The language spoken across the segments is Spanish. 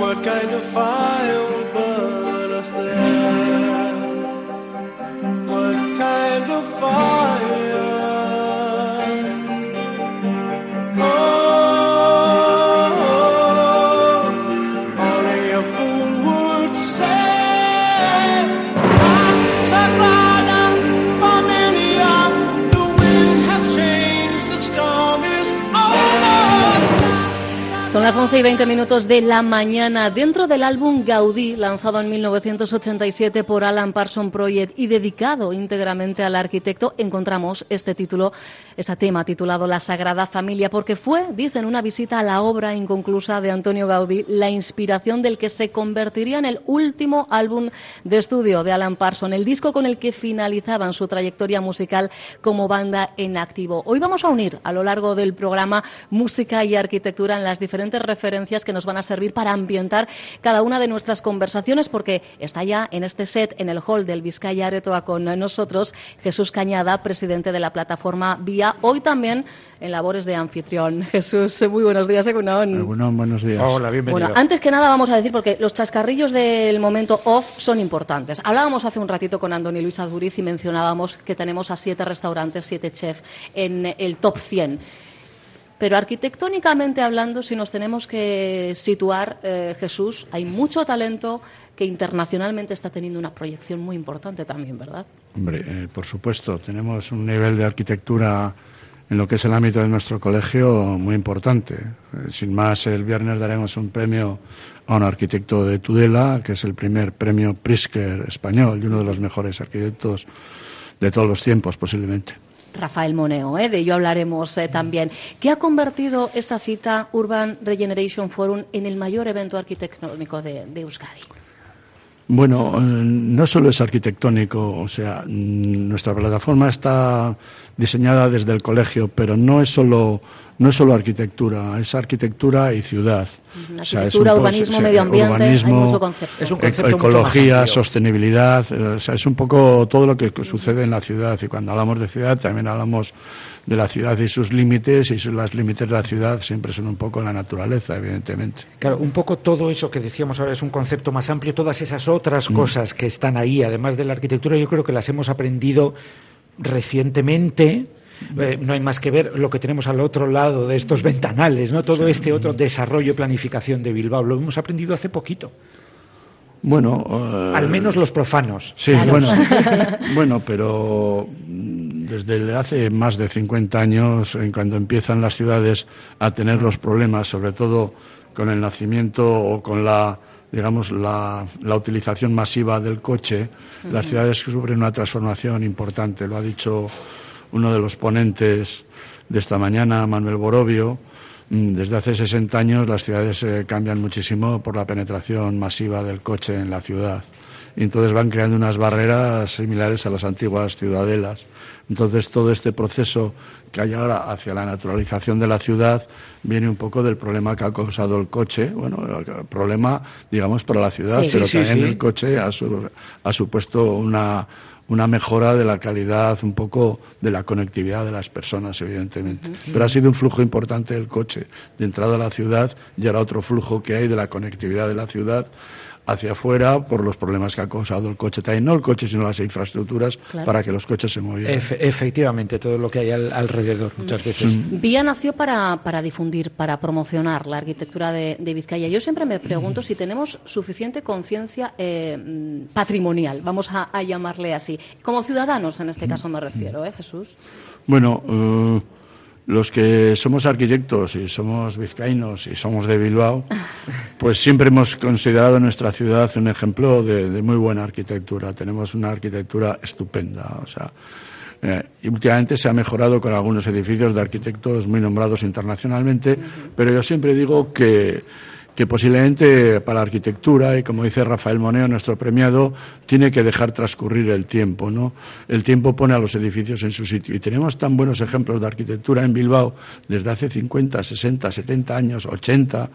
What kind of fire will burn us there? What kind of fire? Las 11 y 20 minutos de la mañana. Dentro del álbum Gaudí, lanzado en 1987 por Alan Parsons Project y dedicado íntegramente al arquitecto, encontramos este título, este tema titulado La Sagrada Familia, porque fue, dicen, una visita a la obra inconclusa de Antonio Gaudí, la inspiración del que se convertiría en el último álbum de estudio de Alan Parsons, el disco con el que finalizaban su trayectoria musical como banda en activo. Hoy vamos a unir a lo largo del programa música y arquitectura en las diferentes referencias que nos van a servir para ambientar cada una de nuestras conversaciones, porque está ya en este set, en el hall del Vizcaya Aretoa con nosotros Jesús Cañada, presidente de la plataforma Vía, hoy también en labores de anfitrión. Jesús, muy buenos días, Egunon. Bueno, buenos días. Hola, bienvenido. Bueno, antes que nada vamos a decir, porque los chascarrillos del momento off son importantes. Hablábamos hace un ratito con Andoni Luis Aduriz y mencionábamos que tenemos a siete restaurantes, siete chefs en el top 100. Pero arquitectónicamente hablando, si nos tenemos que situar, eh, Jesús, hay mucho talento que internacionalmente está teniendo una proyección muy importante también, ¿verdad? Hombre, eh, por supuesto, tenemos un nivel de arquitectura en lo que es el ámbito de nuestro colegio muy importante. Eh, sin más, el viernes daremos un premio a un arquitecto de Tudela, que es el primer premio Prisker español y uno de los mejores arquitectos de todos los tiempos, posiblemente. Rafael Moneo, ¿eh? de ello hablaremos eh, también. ¿Qué ha convertido esta cita Urban Regeneration Forum en el mayor evento arquitectónico de, de Euskadi? Bueno, eh, no solo es arquitectónico, o sea, nuestra plataforma está diseñada desde el colegio, pero no es solo no es solo arquitectura, es arquitectura y ciudad. Ujú, O sea, es arquitectura, un po- urbanismo, medio ambiente, hay mucho concepto. Es un e- concepto mucho más ecología, sostenibilidad, eh, o sea, es un poco todo lo que sucede en la ciudad. Y cuando hablamos de ciudad, también hablamos de la ciudad y sus límites, y sus- los límites de la ciudad siempre son un poco la naturaleza, evidentemente. Claro, un poco todo eso que decíamos ahora es un concepto más amplio, todas esas otras cosas que están ahí, además de la arquitectura, yo creo que las hemos aprendido recientemente. Eh, no hay más que ver lo que tenemos al otro lado de estos ventanales, ¿no? Todo este otro desarrollo y planificación de Bilbao. Lo hemos aprendido hace poquito. Bueno, eh, Al menos los profanos. Sí, Claro. bueno, bueno, pero mm, desde hace más de 50 años, en cuando empiezan las ciudades a tener los problemas, sobre todo con el nacimiento o con la digamos la, la utilización masiva del coche, las ciudades sufren una transformación importante. Lo ha dicho uno de los ponentes de esta mañana, Manuel Borobio. Mm, Desde hace 60 años las ciudades eh, cambian muchísimo por la penetración masiva del coche en la ciudad. Y entonces van creando unas barreras similares a las antiguas ciudadelas. Entonces todo este proceso que hay ahora hacia la naturalización de la ciudad viene un poco del problema que ha causado el coche. Bueno, el problema, digamos, para la ciudad, Sí. pero Sí, sí, también sí. el coche ha, su- ha supuesto una, una mejora de la calidad, un poco de la conectividad de las personas, evidentemente. Pero ha sido un flujo importante del coche de entrada a la ciudad y ahora otro flujo que hay de la conectividad de la ciudad hacia afuera por los problemas que ha causado el coche. También no el coche, sino las infraestructuras para que los coches se movieran. efectivamente, todo lo que hay alrededor muchas veces. Vía nació para, difundir, para promocionar la arquitectura de, Vizcaya. Yo siempre me pregunto si tenemos suficiente conciencia eh, patrimonial, vamos a, llamarle así. Como ciudadanos, en este caso me refiero, ¿eh, Jesús? Bueno. Eh, los que somos arquitectos y somos vizcaínos y somos de Bilbao, pues siempre hemos considerado nuestra ciudad un ejemplo de, muy buena arquitectura. Tenemos una arquitectura estupenda. O sea, eh, y últimamente se ha mejorado con algunos edificios de arquitectos muy nombrados internacionalmente, pero yo siempre digo que que posiblemente para la arquitectura, y como dice Rafael Moneo, nuestro premiado, tiene que dejar transcurrir el tiempo, ¿no? El tiempo pone a los edificios en su sitio. Y tenemos tan buenos ejemplos de arquitectura en Bilbao desde hace 50, 60, 70 años, 80,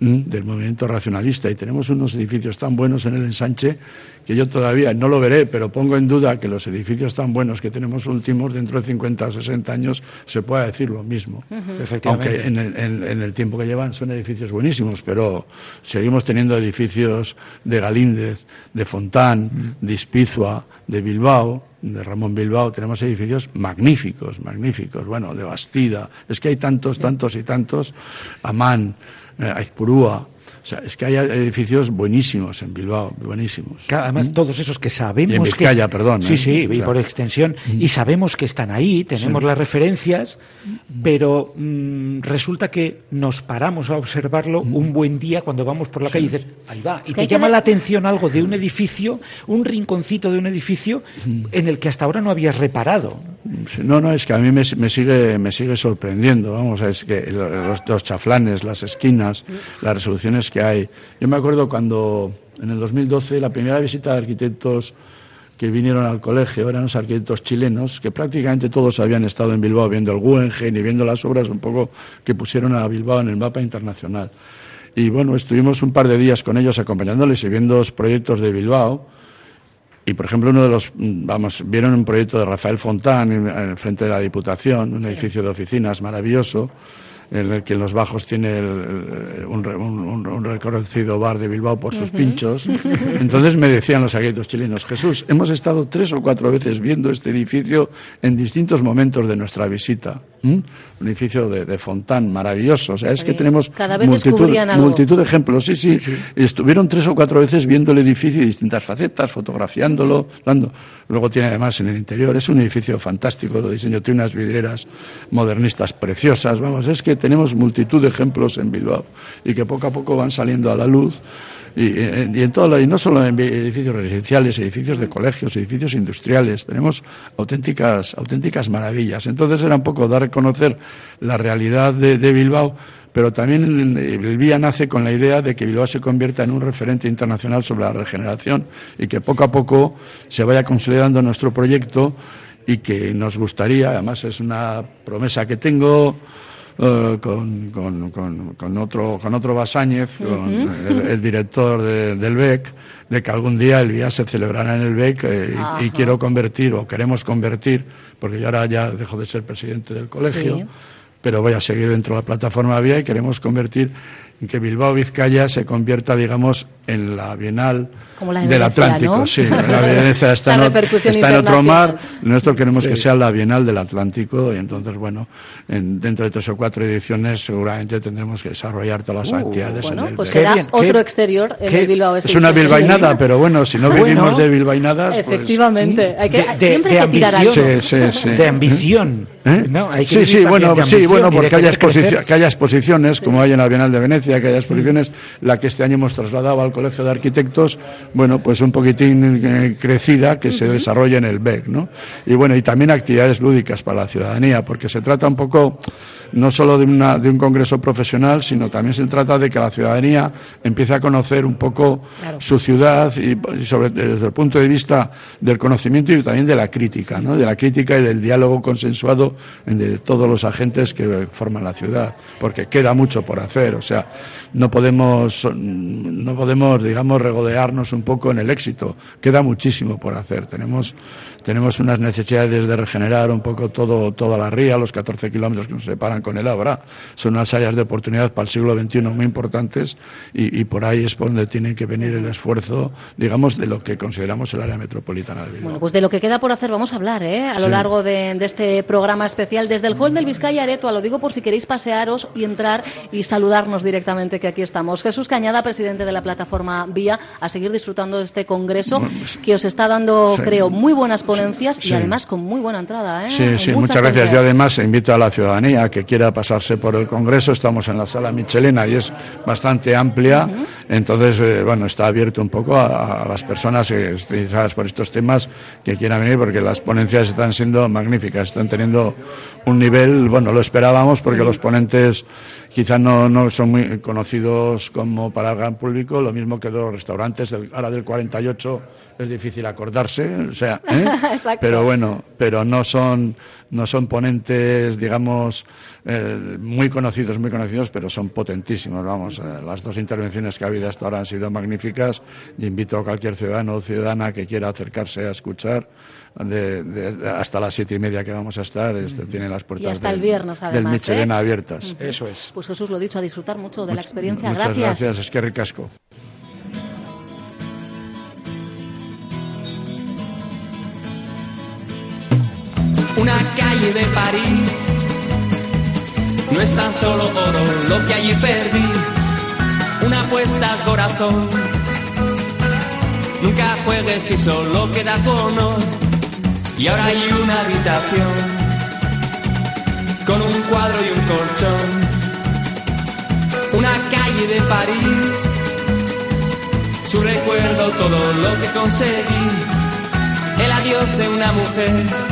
del movimiento racionalista, y tenemos unos edificios tan buenos en el ensanche que yo todavía no lo veré, pero pongo en duda que los edificios tan buenos que tenemos últimos, dentro de 50 o 60 años, se pueda decir lo mismo. Aunque en el, en el tiempo que llevan son edificios buenísimos, pero seguimos teniendo edificios de Galíndez, de Fontán, de Ispizua, de Bilbao, de Ramón Bilbao, tenemos edificios magníficos, magníficos, bueno, de Bastida, es que hay tantos, tantos y tantos, Amán, eh, Aizpurúa, o sea, es que hay edificios buenísimos en Bilbao, buenísimos. además, ¿Mm? todos esos que sabemos. Y en Vizcaya, perdón. Sí, ¿eh? sí, y por extensión. Y sabemos que están ahí, tenemos las referencias, pero mm, resulta que nos paramos a observarlo mm. un buen día cuando vamos por la calle y dices, ahí va. y te llama la atención algo de un edificio, un rinconcito de un edificio en el que hasta ahora no habías reparado. No, no, es que a mí me, sigue, me sigue sorprendiendo. Vamos, es que los, los chaflanes, las esquinas, las resoluciones que hay. Yo me acuerdo cuando en el 2012 la primera visita de arquitectos que vinieron al colegio eran los arquitectos chilenos, que prácticamente todos habían estado en Bilbao viendo el Guggenheim y viendo las obras un poco que pusieron a Bilbao en el mapa internacional. Y bueno, estuvimos un par de días con ellos acompañándoles y viendo los proyectos de Bilbao. Y, por ejemplo, uno de los, vamos, vieron un proyecto de Rafael Fontán en, frente de la Diputación, un edificio de oficinas maravilloso en el que en los bajos tiene un, reconocido bar de Bilbao por sus pinchos. Entonces me decían los arquitectos chilenos, Jesús, hemos estado tres o cuatro veces viendo este edificio en distintos momentos de nuestra visita. Un edificio de, Fontán, maravilloso. O sea, es que tenemos multitud, de ejemplos. Sí, sí, Estuvieron tres o cuatro veces viendo el edificio y distintas facetas, fotografiándolo, dando. Luego tiene además en el interior, es un edificio fantástico de diseño, tiene unas vidrieras modernistas preciosas. Vamos, es que tenemos multitud de ejemplos en Bilbao y que poco a poco van saliendo a la luz y, y, en todo, y no solo en edificios residenciales, edificios de colegios, edificios industriales, tenemos auténticas, auténticas maravillas. Entonces era un poco dar a conocer la realidad de, Bilbao, pero también el Vía nace con la idea de que Bilbao se convierta en un referente internacional sobre la regeneración y que poco a poco se vaya consolidando nuestro proyecto y que nos gustaría, además es una promesa que tengo, eh, con, con, con, otro, con otro Basáñez, con el, director del BEC, de que algún día el día se celebrará en el BEC eh, y, quiero convertir, o queremos convertir, porque yo ahora ya dejo de ser presidente del colegio, pero voy a seguir dentro de la plataforma Vía y queremos convertir en que Bilbao Vizcaya se convierta, digamos, en la Bienal del Atlántico. Sí, la Venecia está, en, otro mar. Nosotros queremos que sea la Bienal del Atlántico y entonces, bueno, en, dentro de tres o cuatro ediciones seguramente tendremos que desarrollar todas las uh, actividades bueno, en el pues será otro exterior en el Bilbao. Es una bilbainada, pero bueno, si no vivimos de bilbainadas... Pues Efectivamente, hay que, de, siempre hay que tirar algo. De ambición. ¿Eh? sí, sí, bueno, sí, bueno, porque haya, que haya exposiciones, como hay en la Bienal de Venecia, que haya exposiciones, la que este año hemos trasladado al Colegio de Arquitectos, bueno, pues un poquitín eh, crecida que se desarrolle en el BEC, ¿no? Y bueno, y también actividades lúdicas para la ciudadanía, porque se trata un poco no solo de, una, de un congreso profesional, sino también se trata de que la ciudadanía empiece a conocer un poco su ciudad y, sobre, desde el punto de vista del conocimiento y también de la crítica, ¿no? de la crítica y del diálogo consensuado de todos los agentes que forman la ciudad, porque queda mucho por hacer, o sea, no podemos, no podemos, digamos, regodearnos un poco en el éxito, queda muchísimo por hacer, tenemos, tenemos unas necesidades de regenerar un poco todo, toda la ría, los 14 kilómetros que nos separan con el Abra, son unas áreas de oportunidad para el siglo XXI muy importantes y, por ahí es por donde tiene que venir el esfuerzo, digamos, de lo que consideramos el área metropolitana de Bilbao. Bueno, pues de lo que queda por hacer vamos a hablar, ¿eh? A lo largo de, este programa especial desde el hall del Vizcaya Areto, lo digo por si queréis pasearos y entrar y saludarnos directamente que aquí estamos. Jesús Cañada, presidente de la plataforma Vía, a seguir disfrutando de este congreso pues, que os está dando, creo, muy buenas ponencias y además con muy buena entrada, ¿eh? Sí, sí, muchas gracias. Yo además invito a la ciudadanía que quiera pasarse por el congreso. Estamos en la sala Michelena y es bastante amplia. Entonces, eh, bueno, está abierto un poco a, las personas interesadas por estos temas que quieran venir porque las ponencias están siendo magníficas, están teniendo un nivel, bueno, lo esperábamos porque los ponentes quizás no, no son muy conocidos como para el gran público, lo mismo que los restaurantes, ahora del 48 es difícil acordarse, o sea, ¿eh? pero bueno, pero no son, no son ponentes, digamos, eh, muy conocidos, muy conocidos, pero son potentísimos, vamos, eh, las dos intervenciones que ha habido hasta ahora han sido magníficas y invito a cualquier ciudadano o ciudadana que quiera acercarse a escuchar hasta las siete y media que vamos a estar, este, tiene las puertas del, del Michelena abiertas. Eso es. Pues Jesús lo dicho, a disfrutar mucho de la experiencia. Muchas gracias. gracias, es que ricasco. Una calle de París no es tan solo oro lo que allí perdí. Una apuesta al corazón. Nunca juegues si solo queda cono. Y ahora hay una habitación con un cuadro y un colchón. Una calle de París. Su recuerdo, todo lo que conseguí. El adiós de una mujer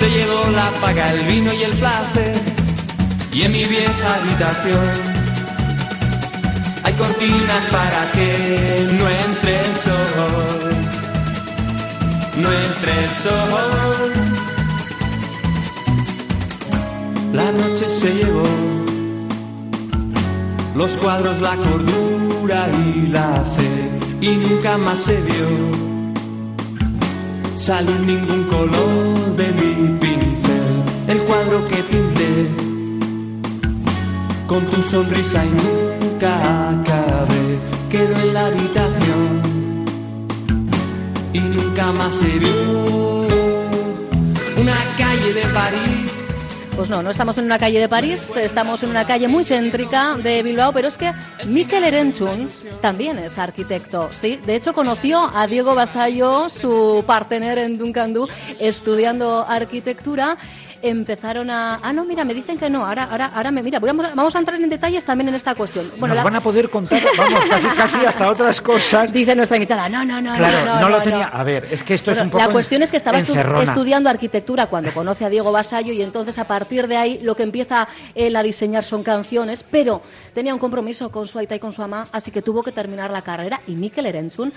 se llevó la paga, el vino y el placer. Y en mi vieja habitación hay cortinas para que no entre el sol. No entre el sol. La noche se llevó los cuadros, la cordura y la fe. Y nunca más se vio sale ningún color de mi pincel, el cuadro que pinté con tu sonrisa y nunca acabé, quedó en la habitación y nunca más se vio. Una calle de París pues no, no estamos en una calle de París, estamos en una calle muy céntrica de Bilbao, pero es que Mikel Erenchun también es arquitecto, sí. De hecho, conoció a Diego Basallo, su partner en Dunkandú, estudiando arquitectura empezaron a. Ah, no, mira, me dicen que no. Ahora, ahora, ahora me. Mira, vamos, a entrar en detalles también en esta cuestión. Bueno, Nos van a poder contar, vamos, casi, casi hasta otras cosas. Dice nuestra invitada, no, no, no. Claro, no, no, lo tenía. A ver, es que esto es un poco. La cuestión es que estaba estudiando arquitectura cuando conoce a Diego Basallo y entonces a partir de ahí lo que empieza él a diseñar son canciones, pero tenía un compromiso con su aita y con su ama, así que tuvo que terminar la carrera y Mikel Erentzun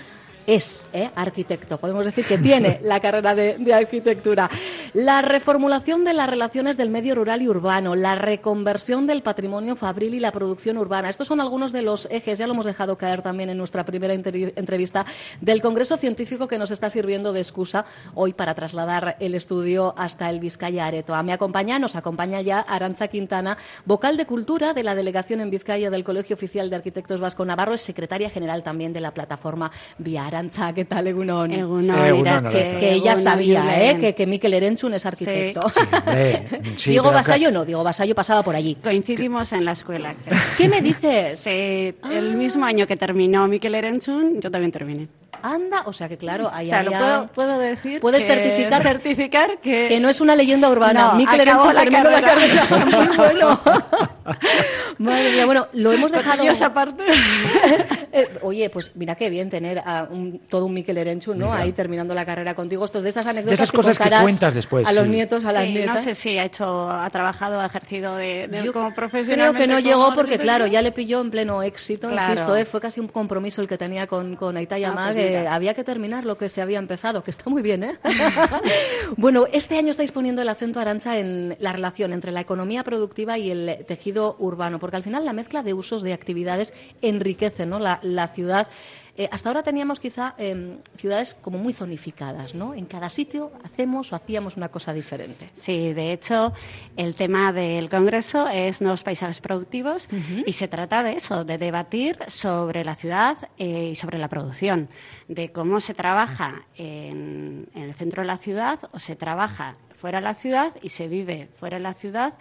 es ¿eh? arquitecto, podemos decir que tiene la carrera de, arquitectura. La reformulación de las relaciones del medio rural y urbano, la reconversión del patrimonio fabril y la producción urbana. Estos son algunos de los ejes, ya lo hemos dejado caer también en nuestra primera entrevista, del Congreso Científico que nos está sirviendo de excusa hoy para trasladar el estudio hasta el Vizcaya Areto. A me acompaña, nos acompaña ya Aranza Quintana, vocal de Cultura de la Delegación en Vizcaya del Colegio Oficial de Arquitectos Vasco Navarro, es secretaria general también de la plataforma Viar. Aranza, ¿qué tal, Egunon? Egunon, que ella sabía, ¿eh? Que, que Mikel Erenchun es arquitecto. Diego Basallo no, Diego Basallo pasaba por allí. Coincidimos en la escuela. ¿Qué me dices? el mismo año que terminó Mikel Erenchun, yo también terminé. Anda, o sea que claro, ahí o sea, lo puedo, puedo decir. Puedes que- certificar- certificar que. que no es una leyenda urbana. No, Mikel acabó la terminó la carrera. carrera. Muy bueno. Madre mía, bueno, lo hemos dejado. Aparte. Eh, Oye, pues mira qué bien tener a un- todo un Mikel Erenchun, ¿no? Mira. Ahí terminando la carrera contigo. Estos de esas anécdotas esas cosas que cuentas después, A los sí. nietos, a las Sí, nietas. no sé si ha hecho, ha trabajado, ha ejercido de, de- Yo como Creo profesional. que no llegó porque, claro, ya le pilló en pleno éxito, Claro. insisto, ¿eh? fue casi un compromiso el que tenía con, con Aita y Ah, Amá, pues que había que terminar lo que se había empezado, que está muy bien, ¿eh? bueno, este año estáis poniendo el acento, Arancha, en la relación entre la economía productiva y el tejido urbano, porque al final la mezcla de usos de actividades enriquece ¿no? la, la ciudad. Eh, hasta ahora teníamos quizá eh, ciudades como muy zonificadas, ¿no? En cada sitio hacemos o hacíamos una cosa diferente. Sí, de hecho, el tema del Congreso es nuevos paisajes productivos y se trata de eso, de debatir sobre la ciudad eh, y sobre la producción, de cómo se trabaja en, en el centro de la ciudad o se trabaja fuera de la ciudad y se vive fuera de la ciudad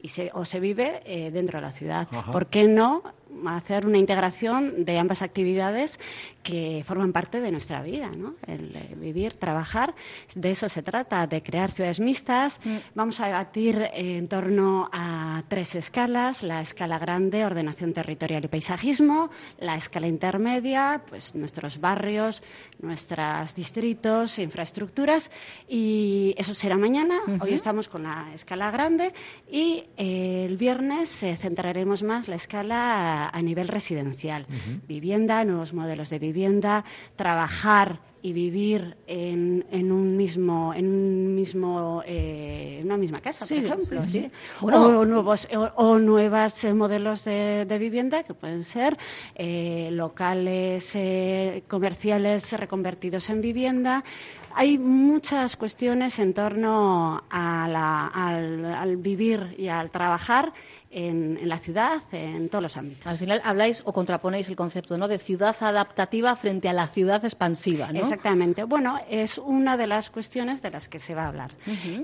y se, o se vive eh, dentro de la ciudad. Ajá. ¿Por qué no hacer una integración de ambas actividades que forman parte de nuestra vida? ¿no? El eh, vivir, trabajar, de eso se trata, de crear ciudades mixtas. Mm. Vamos a debatir en torno a tres escalas, la escala grande, ordenación territorial y paisajismo, la escala intermedia, pues nuestros barrios, nuestros distritos, infraestructuras, y eso será mañana. Hoy estamos con la escala grande y eh, el viernes eh, centraremos más la escala a, a nivel residencial. Vivienda, nuevos modelos de vivienda, trabajar y vivir en, en un mismo en un mismo eh, en una misma casa Sí, por ejemplo sí, sí. ¿sí? Bueno. o nuevos o, o nuevas eh, modelos de, de vivienda que pueden ser eh, locales eh, comerciales reconvertidos en vivienda hay muchas cuestiones en torno a la- al, al vivir y al trabajar en, en la ciudad en todos los ámbitos Al final habláis o contraponéis el concepto ¿no? de ciudad adaptativa frente a la ciudad expansiva, ¿no? Exactamente. Bueno, es una de las cuestiones de las que se va a hablar.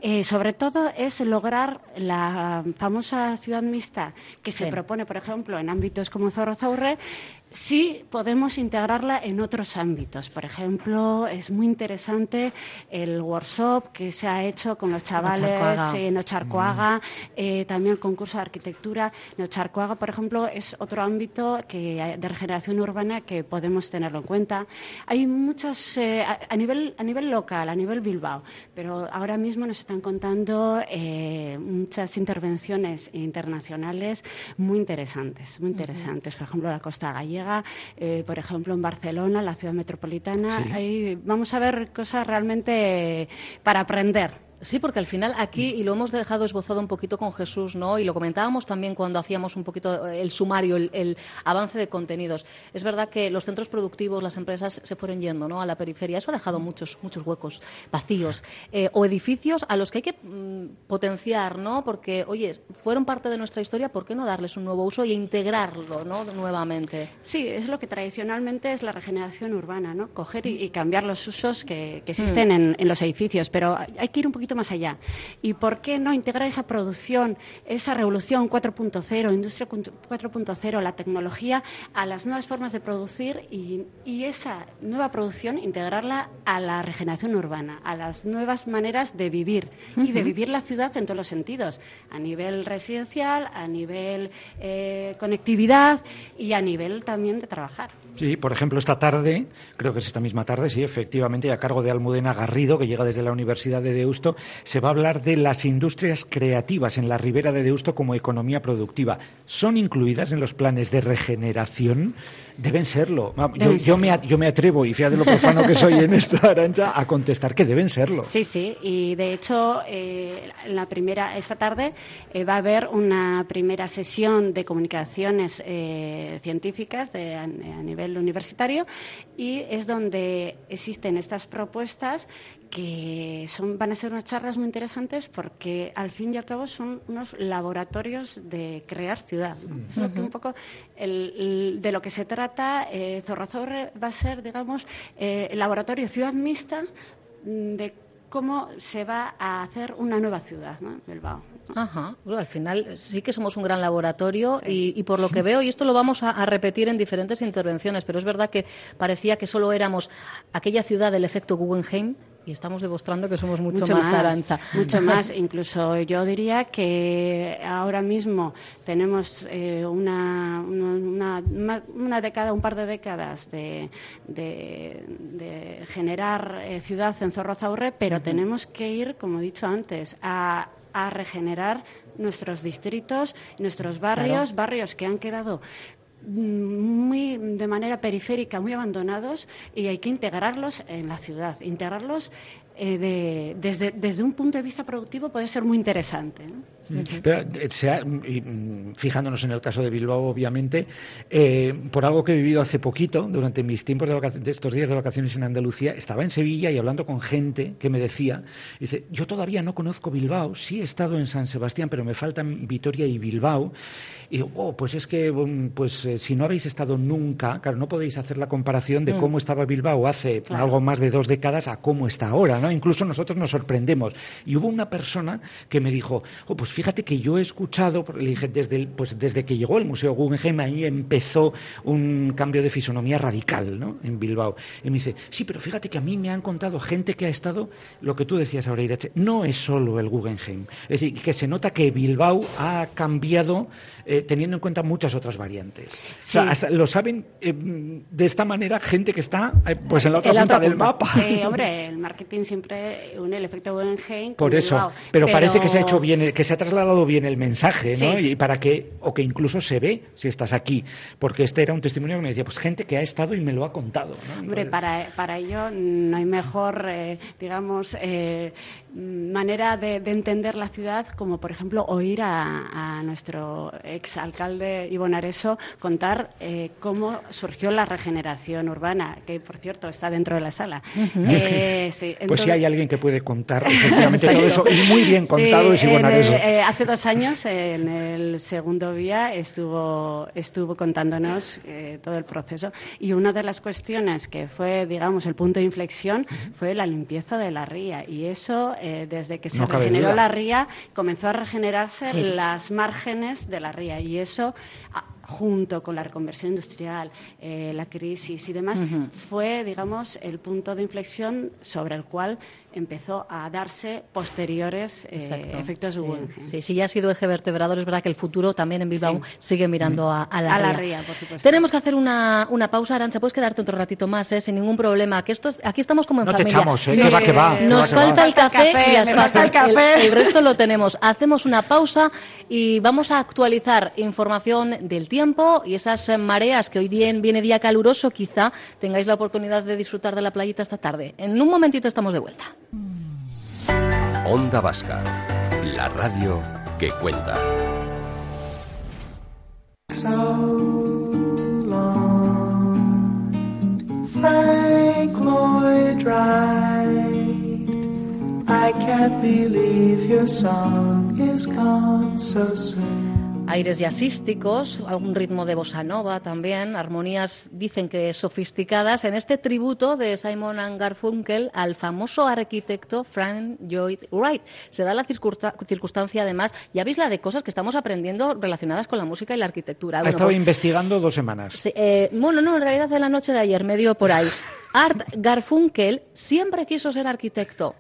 Eh, sobre todo es lograr la famosa ciudad mixta que se Sí. propone, por ejemplo, en ámbitos como Zorrozaurre, si podemos integrarla en otros ámbitos. Por ejemplo, es muy interesante el workshop que se ha hecho con los chavales en Ocharcoaga, eh, también el concurso de arquitectura. En Ocharcoaga, por ejemplo, es otro ámbito que, de regeneración urbana que podemos tenerlo en cuenta. Hay muchos, eh, a, a nivel, a nivel local, a nivel Bilbao, pero ahora mismo nos están contando eh, muchas intervenciones internacionales muy interesantes, muy interesantes. Por ejemplo, la Costa Gallega, eh, por ejemplo, en Barcelona, la ciudad metropolitana. Sí. Vamos a ver cosas realmente para aprender. Sí, porque al final aquí, y lo hemos dejado esbozado un poquito con Jesús, ¿no? Y lo comentábamos también cuando hacíamos un poquito eh, el sumario, el, el avance de contenidos. Es verdad que los centros productivos, las empresas se fueron yendo, ¿no? A la periferia. Eso ha dejado muchos, muchos huecos vacíos. Eh, o edificios a los que hay que mm, potenciar, ¿no? Porque, oye, fueron parte de nuestra historia, ¿por qué no darles un nuevo uso y integrarlo, ¿no? Nuevamente. Sí, es lo que tradicionalmente es la regeneración urbana, ¿no? Coger y, y cambiar los usos que, que existen en, en los edificios, pero hay que ir un poquito más allá. ¿Y por qué no integrar esa producción, esa revolución 4.0, industria 4.0, la tecnología, a las nuevas formas de producir y, y esa nueva producción integrarla a la regeneración urbana, a las nuevas maneras de vivir y de vivir la ciudad en todos los sentidos, a nivel residencial, a nivel eh, conectividad y a nivel también de trabajar. Sí, por ejemplo, esta tarde, creo que es esta misma tarde, sí, efectivamente, a cargo de Almudena Garrido, que llega desde la Universidad de Deusto, se va a hablar de las industrias creativas en la ribera de Deusto como economía productiva. ¿Son incluidas en los planes de regeneración? Deben serlo. Ah, Yo, Deben yo me, yo me atrevo, y fíjate lo profano que soy en esta arancha, a contestar que deben serlo. Sí, sí, y de hecho, eh, la primera, esta tarde eh, va a haber una primera sesión de comunicaciones eh, científicas de- a, a nivel universitario y es donde existen estas propuestas que son, van a ser unas charlas muy interesantes porque al fin y al cabo son unos laboratorios de crear ciudad. ¿no? Es lo que un poco el- el- de lo que se trata. Eh, Zorrozorre va a ser, digamos, eh, el laboratorio ciudad mixta mm, de cómo se va a hacer una nueva ciudad, ¿no? Bilbao. Ajá. al final sí que somos un gran laboratorio y, por lo que veo, y esto lo vamos a, repetir en diferentes intervenciones, pero es verdad que parecía que solo éramos aquella ciudad del efecto Guggenheim y estamos demostrando que somos mucho, más, Arancha. Mucho más. Incluso yo diría que ahora mismo tenemos eh, una, una, década, un par de décadas de, generar eh, ciudad en Zorrozaurre, pero tenemos que ir, como he dicho antes, a, regenerar nuestros distritos, nuestros barrios, barrios que han quedado muy de manera periférica, muy abandonados y hay que integrarlos en la ciudad, integrarlos eh, desde, desde, un punto de vista productivo puede ser muy interesante. Eh, fijándonos en el caso de Bilbao, obviamente, eh, por algo que he vivido hace poquito, durante mis tiempos de, estos días de vacaciones en Andalucía, estaba en Sevilla y hablando con gente que me decía, dice, yo todavía no conozco Bilbao, sí he estado en San Sebastián, pero me faltan Vitoria y Bilbao. Y oh, pues es que, mm, pues si no habéis estado nunca, claro, no podéis hacer la comparación de mm. cómo estaba Bilbao hace algo más de dos décadas a cómo está ahora. Incluso nosotros nos sorprendemos. Y hubo una persona que me dijo, oh, pues fíjate que yo he escuchado, le dije, desde, pues desde que llegó el Museo Guggenheim, ahí empezó un cambio de fisonomía radical, ¿no? En Bilbao. Y me dice, sí, pero fíjate que a mí me han contado gente que ha estado, lo que tú decías ahora, Irache, no es solo el Guggenheim. Es decir, que se nota que Bilbao ha cambiado eh, teniendo en cuenta muchas otras variantes. lo saben eh, de esta manera gente que está eh, pues en la otra punta del mapa. Sí, hombre, el marketing siempre une el efecto Guggenheim. Por eso, pero, parece que se ha hecho bien, que se ha trasladado bien el mensaje, ¿no? Y para que, o que incluso se ve si estás aquí, porque este era un testimonio que me decía, pues gente que ha estado y me lo ha contado. Hombre, para, para ello no hay mejor, eh, digamos, eh, manera de, entender la ciudad como, por ejemplo, oír a, nuestro exalcalde Ivonne Areso contar eh, cómo surgió la regeneración urbana, que por cierto está dentro de la sala. pues si hay alguien que puede contar efectivamente todo eso, y muy bien contado es Ivonne eh, hace dos años, en el segundo día, estuvo, estuvo contándonos eh, todo el proceso. Y una de las cuestiones que fue, digamos, el punto de inflexión fue la limpieza de la ría. Y eso, eh, desde que se regeneró la ría, comenzó a regenerarse las márgenes de la ría. Y eso junto con la reconversión industrial, la crisis y demás, fue, digamos, el punto de inflexión sobre el cual empezó a darse posteriores eh, efectos sí. sí, sí, ya ha sido eje vertebrador, es verdad que el futuro también en Bilbao sigue mirando a, la, ría. por supuesto. Tenemos que hacer una, una pausa, Arancha, puedes quedarte otro ratito más, eh, sin ningún problema, que esto aquí estamos como en no familia. Te echamos, eh, que va, que va, Nos falta el café, y las pastas, el, el resto lo tenemos. Hacemos una pausa y vamos a actualizar información del tiempo y esas mareas que hoy bien viene día caluroso, quizá tengáis la oportunidad de disfrutar de la playita esta tarde. En un momentito estamos de vuelta. Onda Vasca, la radio que cuenta. So long, I can't believe your song is gone so soon aires jazzísticos, algún ritmo de bossa nova también, armonías dicen que sofisticadas en este tributo de Simon Garfunkel al famoso arquitecto Frank Lloyd Wright. Se da la circunstancia además, ya veis la de cosas que estamos aprendiendo relacionadas con la música y la arquitectura. Ha estado pues, investigando dos semanas. Eh, bueno, no, en realidad de la noche de ayer, medio por ahí. Art Garfunkel siempre quiso ser arquitecto.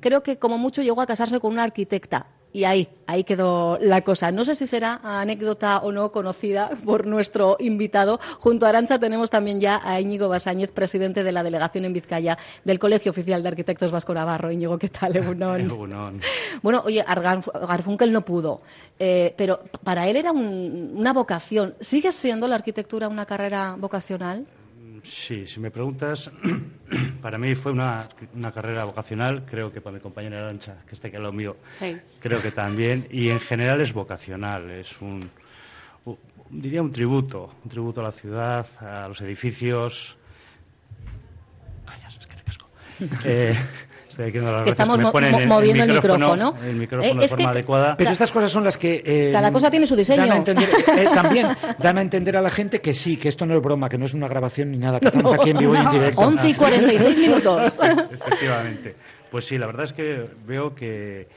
Creo que como mucho llegó a casarse con una arquitecta y ahí, ahí quedó la cosa. No sé si será anécdota o no conocida por nuestro invitado. Junto a Arancha tenemos también ya a Íñigo Basáñez, presidente de la delegación en Vizcaya del Colegio Oficial de Arquitectos Vasco Navarro. Íñigo, ¿qué tal? Bueno, oye, Garfunkel no pudo, eh, pero para él era una vocación. ¿Sigue siendo la arquitectura una carrera vocacional? Sí, si me preguntas, para mí fue una, carrera vocacional, creo que para mi compañera Arancha, que está aquí a lo mío, creo que también, y en general es vocacional, es un, diría un tributo, un tributo a la ciudad, a los edificios. Gracias, es que recasco. Eh, Estoy aquí dando las que gracias, estamos me mo- ponen mo- el- el moviendo el micrófono- micrófono. el micrófono Eh, de forma adecuada. Pero estas cosas son las que... eh, Cada cosa tiene su diseño. Dan a entender, eh, también dan a entender a la gente que sí, que esto no es broma, que no es una grabación ni nada, que estamos aquí en vivo y en directo. 11 y 46 minutos. Efectivamente. Pues sí, la verdad es que veo que,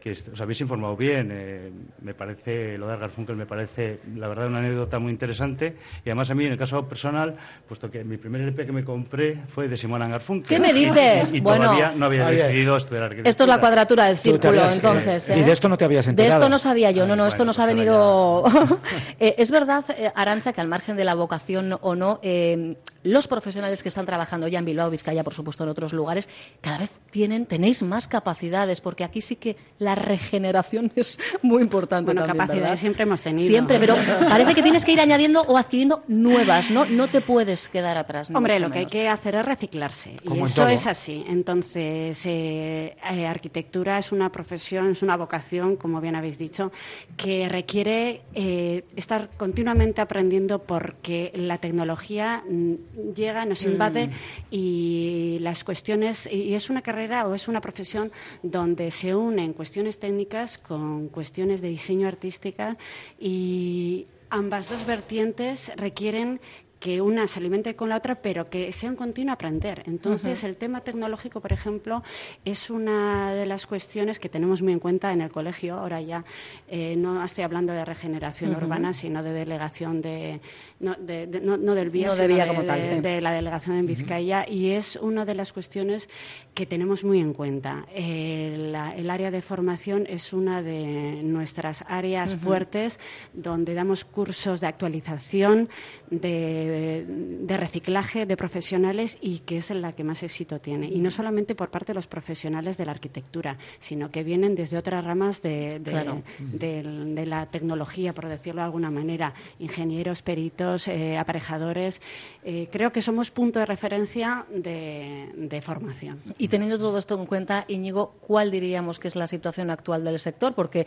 que os habéis informado bien. eh, me parece, lo de Garfunkel me parece, la verdad, una anécdota muy interesante. Y además a mí, en el caso personal, puesto que mi primer LP que me compré fue de Simona Garfunkel. ¿Qué me dices? Y, y Bueno. todavía no había ay. decidido estudiar arquitectura. Esto es la cuadratura del círculo, habías- entonces. eh, ¿eh? y de esto no te habías De enterado. esto no sabía yo, no, no, esto bueno, nos ha pues venido. Eh, es verdad, eh, Arancha, que al margen de la vocación o no, eh, los profesionales que están trabajando ya en Bilbao, Vizcaya, por supuesto, en otros lugares, cada vez tienen, tenéis más capacidades, porque aquí sí que la regeneración es muy importante. Bueno, también, capacidades ¿verdad? siempre hemos tenido. Siempre, pero parece que tienes que ir añadiendo o adquiriendo nuevas, ¿no? No te puedes quedar atrás. Hombre, lo que hay que hacer es reciclarse. Como y eso todo. es así. Entonces, eh, eh, arquitectura es una profesión, es una vocación, como bien habéis dicho, que requiere eh, estar continuamente aprendiendo porque la tecnología mm, llega, nos invade Mm. y las cuestiones. Y es una carrera o es una profesión donde se unen cuestiones técnicas con cuestiones de diseño artística y ambas dos vertientes requieren que una se alimente con la otra, pero que sea un continuo aprender. Entonces, el tema tecnológico, por ejemplo, es una de las cuestiones que tenemos muy en cuenta en el colegio. Ahora ya eh, no estoy hablando de regeneración urbana, sino de delegación de no, de- de- no- no del vía, No de vía como tal, de- sí. de la delegación en Vizcaya y es una de las cuestiones que tenemos muy en cuenta. Eh, la- el área de formación es una de nuestras áreas fuertes donde damos cursos de actualización, de, de reciclaje de profesionales y que es la que más éxito tiene. Y no solamente por parte de los profesionales de la arquitectura, sino que vienen desde otras ramas de, de- Claro. del- de la tecnología, por decirlo de alguna manera, ingenieros, peritos, eh, aparejadores. Eh, creo que somos punto de referencia de, de formación. Y teniendo todo esto en cuenta, Íñigo, ¿cuál diríamos que es la situación actual del sector? Porque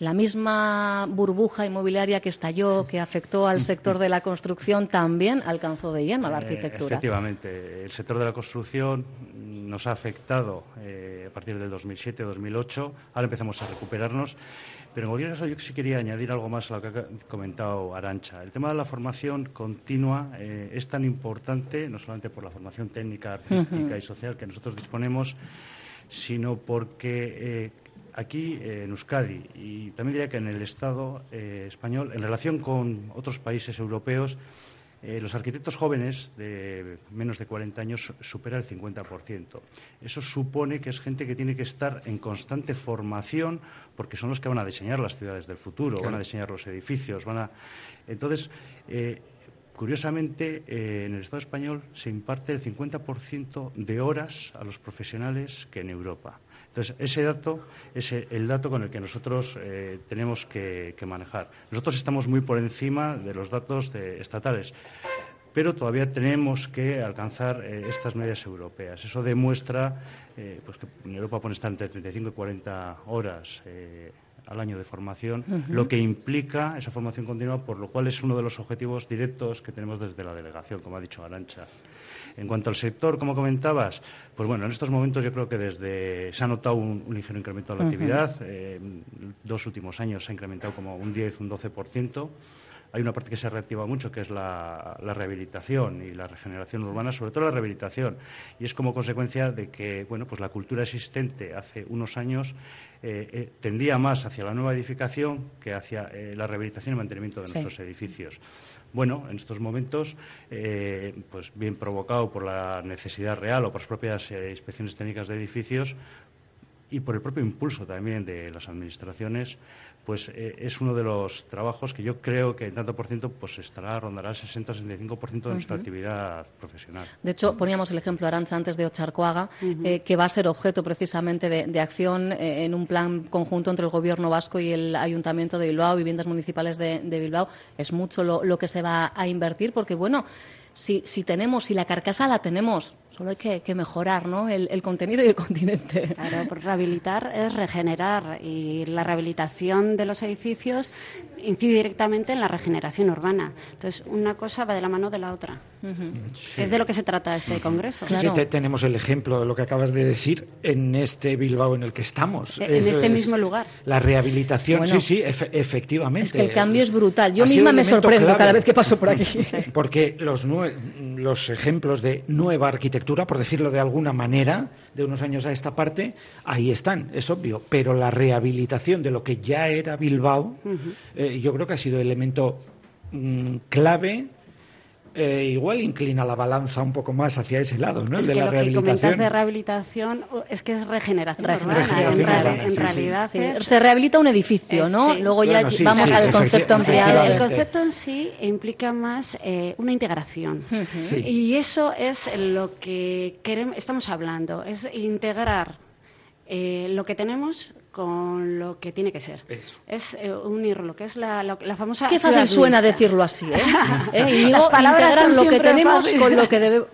la misma burbuja inmobiliaria que estalló, que afectó al sector de la construcción, también alcanzó de lleno a la Eh, arquitectura. efectivamente, el sector de la construcción nos ha afectado eh, a partir del 2007-2008. Ahora empezamos a recuperarnos. Pero en cualquier caso, yo sí quería añadir algo más a lo que ha comentado Arancha. El tema de la formación continua eh, es tan importante, no solamente por la formación técnica, artística y social que nosotros disponemos, sino porque eh, aquí eh, en Euskadi y también diría que en el Estado eh, español, en relación con otros países europeos, eh, los arquitectos jóvenes de menos de 40 años su- supera el 50%. Eso supone que es gente que tiene que estar en constante formación porque son los que van a diseñar las ciudades del futuro, van a diseñar los edificios, van a... Entonces, Curiosamente, eh, en el Estado español se imparte el 50% de horas a los profesionales que en Europa. Entonces, ese dato es el- dato con el que nosotros eh, tenemos que, manejar. Nosotros estamos muy por encima de los datos de- estatales, pero todavía tenemos que alcanzar eh, estas medias europeas. Eso demuestra eh, pues que en Europa pueden estar entre 35 y 40 horas. Al año de formación, lo que implica esa formación continua, por lo cual es uno de los objetivos directos que tenemos desde la delegación, como ha dicho Arancha. En cuanto al sector, como comentabas, pues bueno, en estos momentos yo creo que desde se ha notado un, un ligero incremento de la actividad. eh, dos últimos años se ha incrementado como un 10, un 12%. Hay una parte que se ha reactivado mucho, que es la, la rehabilitación y la regeneración urbana, sobre todo la rehabilitación. Y es como consecuencia de que, bueno, pues la cultura existente hace unos años eh, eh, tendía más hacia la nueva edificación que hacia eh, la rehabilitación y mantenimiento de Sí. nuestros edificios. Bueno, en estos momentos, pues bien provocado por la necesidad real o por las propias inspecciones técnicas de edificios, y por el propio impulso también de las administraciones, pues eh, es uno de los trabajos que yo creo que en tanto por ciento pues estará rondará el 60-65% de nuestra actividad profesional. De hecho, poníamos el ejemplo Arancha antes de Ocharcoaga, eh, que va a ser objeto precisamente de, de acción eh, en un plan conjunto entre el Gobierno vasco y el Ayuntamiento de Bilbao, viviendas municipales de, de Bilbao. Es mucho lo, lo que se va a invertir, porque bueno. Si, si tenemos, si la carcasa la tenemos, solo hay que, que mejorar ¿no? el, el contenido y el continente. Claro, por rehabilitar es regenerar y la rehabilitación de los edificios incide directamente en la regeneración urbana. Entonces, una cosa va de la mano de la otra. Es de lo que se trata este congreso. Sí, te- tenemos el ejemplo de lo que acabas de decir en este Bilbao en el que estamos. En Eso este es mismo lugar. La rehabilitación, Bueno. sí, sí, efe- efectivamente. Es que el cambio es brutal. Yo misma me sorprendo clave. cada vez que paso por aquí. Porque los, nue- los ejemplos de nueva arquitectura, por decirlo de alguna manera, de unos años a esta parte, ahí están, es obvio. Pero la rehabilitación de lo que ya era Bilbao, eh, yo creo que ha sido elemento mm, clave. Eh, igual inclina la balanza un poco más hacia ese lado, ¿no? Es de que la lo que comentas rehabilitación. de rehabilitación es que es regeneración, Regeneración urbana. En, urbana, reali- en sí, sí. realidad Sí, es se rehabilita un edificio, ¿no? sí. Luego ya Bueno, sí, vamos sí, al concepto ampliado. el concepto en sí implica más eh, una integración. Y eso es lo que queremos, estamos hablando, es integrar eh, lo que tenemos con lo que tiene que ser. Eso. Es eh, unir lo que es la, la- la famosa. Qué fácil suena decirlo así, ¿eh? ¿Eh? Las palabras son lo que tenemos con lo que debe...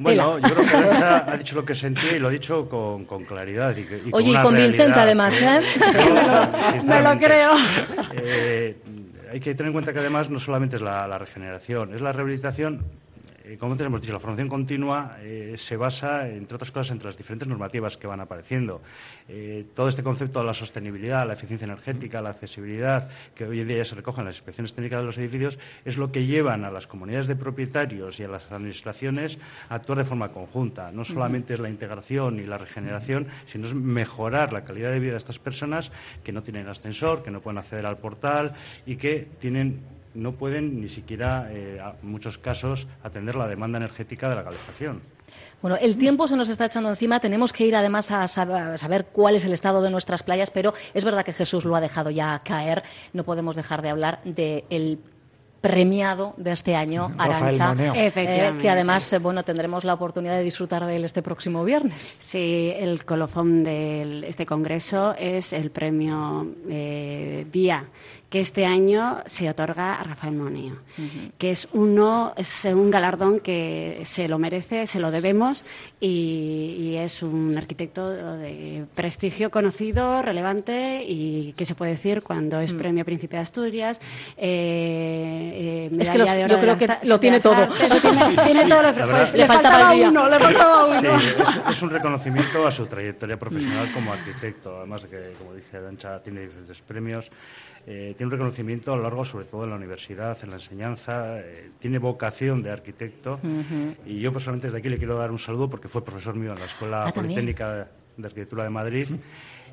Bueno, yo creo que Arancha ha dicho lo que sentía y lo ha dicho con, con claridad. Y, que- y con Oye, y una convincente además, ¿eh? Yo, Me lo creo. eh, hay que tener en cuenta que además no solamente es la, la regeneración, es la rehabilitación. Eh, como tenemos dicho, la formación continua eh, se basa, entre otras cosas, entre las diferentes normativas que van apareciendo. Eh, todo este concepto de la sostenibilidad, la eficiencia energética, la accesibilidad, que hoy en día ya se recogen en las inspecciones técnicas de los edificios, es lo que llevan a las comunidades de propietarios y a las administraciones a actuar de forma conjunta. No solamente es la integración y la regeneración, sino es mejorar la calidad de vida de estas personas que no tienen ascensor, que no pueden acceder al portal y que tienen no pueden ni siquiera, eh, en muchos casos, atender la demanda energética de la calefacción. Bueno, el tiempo se nos está echando encima. Tenemos que ir además a sab- a saber cuál es el estado de nuestras playas, pero es verdad que Jesús lo ha dejado ya caer. No podemos dejar de hablar del premiado de este año, Arancha, eh, que además eh, bueno tendremos la oportunidad de disfrutar de él este próximo viernes. Sí, el colofón de este congreso es el premio eh, Vía, que este año se otorga a Rafael Moneo, que es uno, es un galardón que se lo merece, se lo debemos y, y es un arquitecto de prestigio conocido, relevante y que se puede decir cuando es premio Príncipe de Asturias. eh, eh, Es que medalla los- de oro yo de creo las que lo tiene todo. artes, lo tiene, tiene todo lo- verdad- Le faltaba uno, le faltaba Sí, uno. es, es un reconocimiento a su trayectoria profesional como arquitecto, además de que, como dice Arancha, tiene diferentes premios. Eh, tiene un reconocimiento a lo largo, sobre todo en la universidad, en la enseñanza, eh, tiene vocación de arquitecto. Y yo personalmente desde aquí le quiero dar un saludo porque fue profesor mío en la Escuela Ah. Politécnica de Arquitectura de Madrid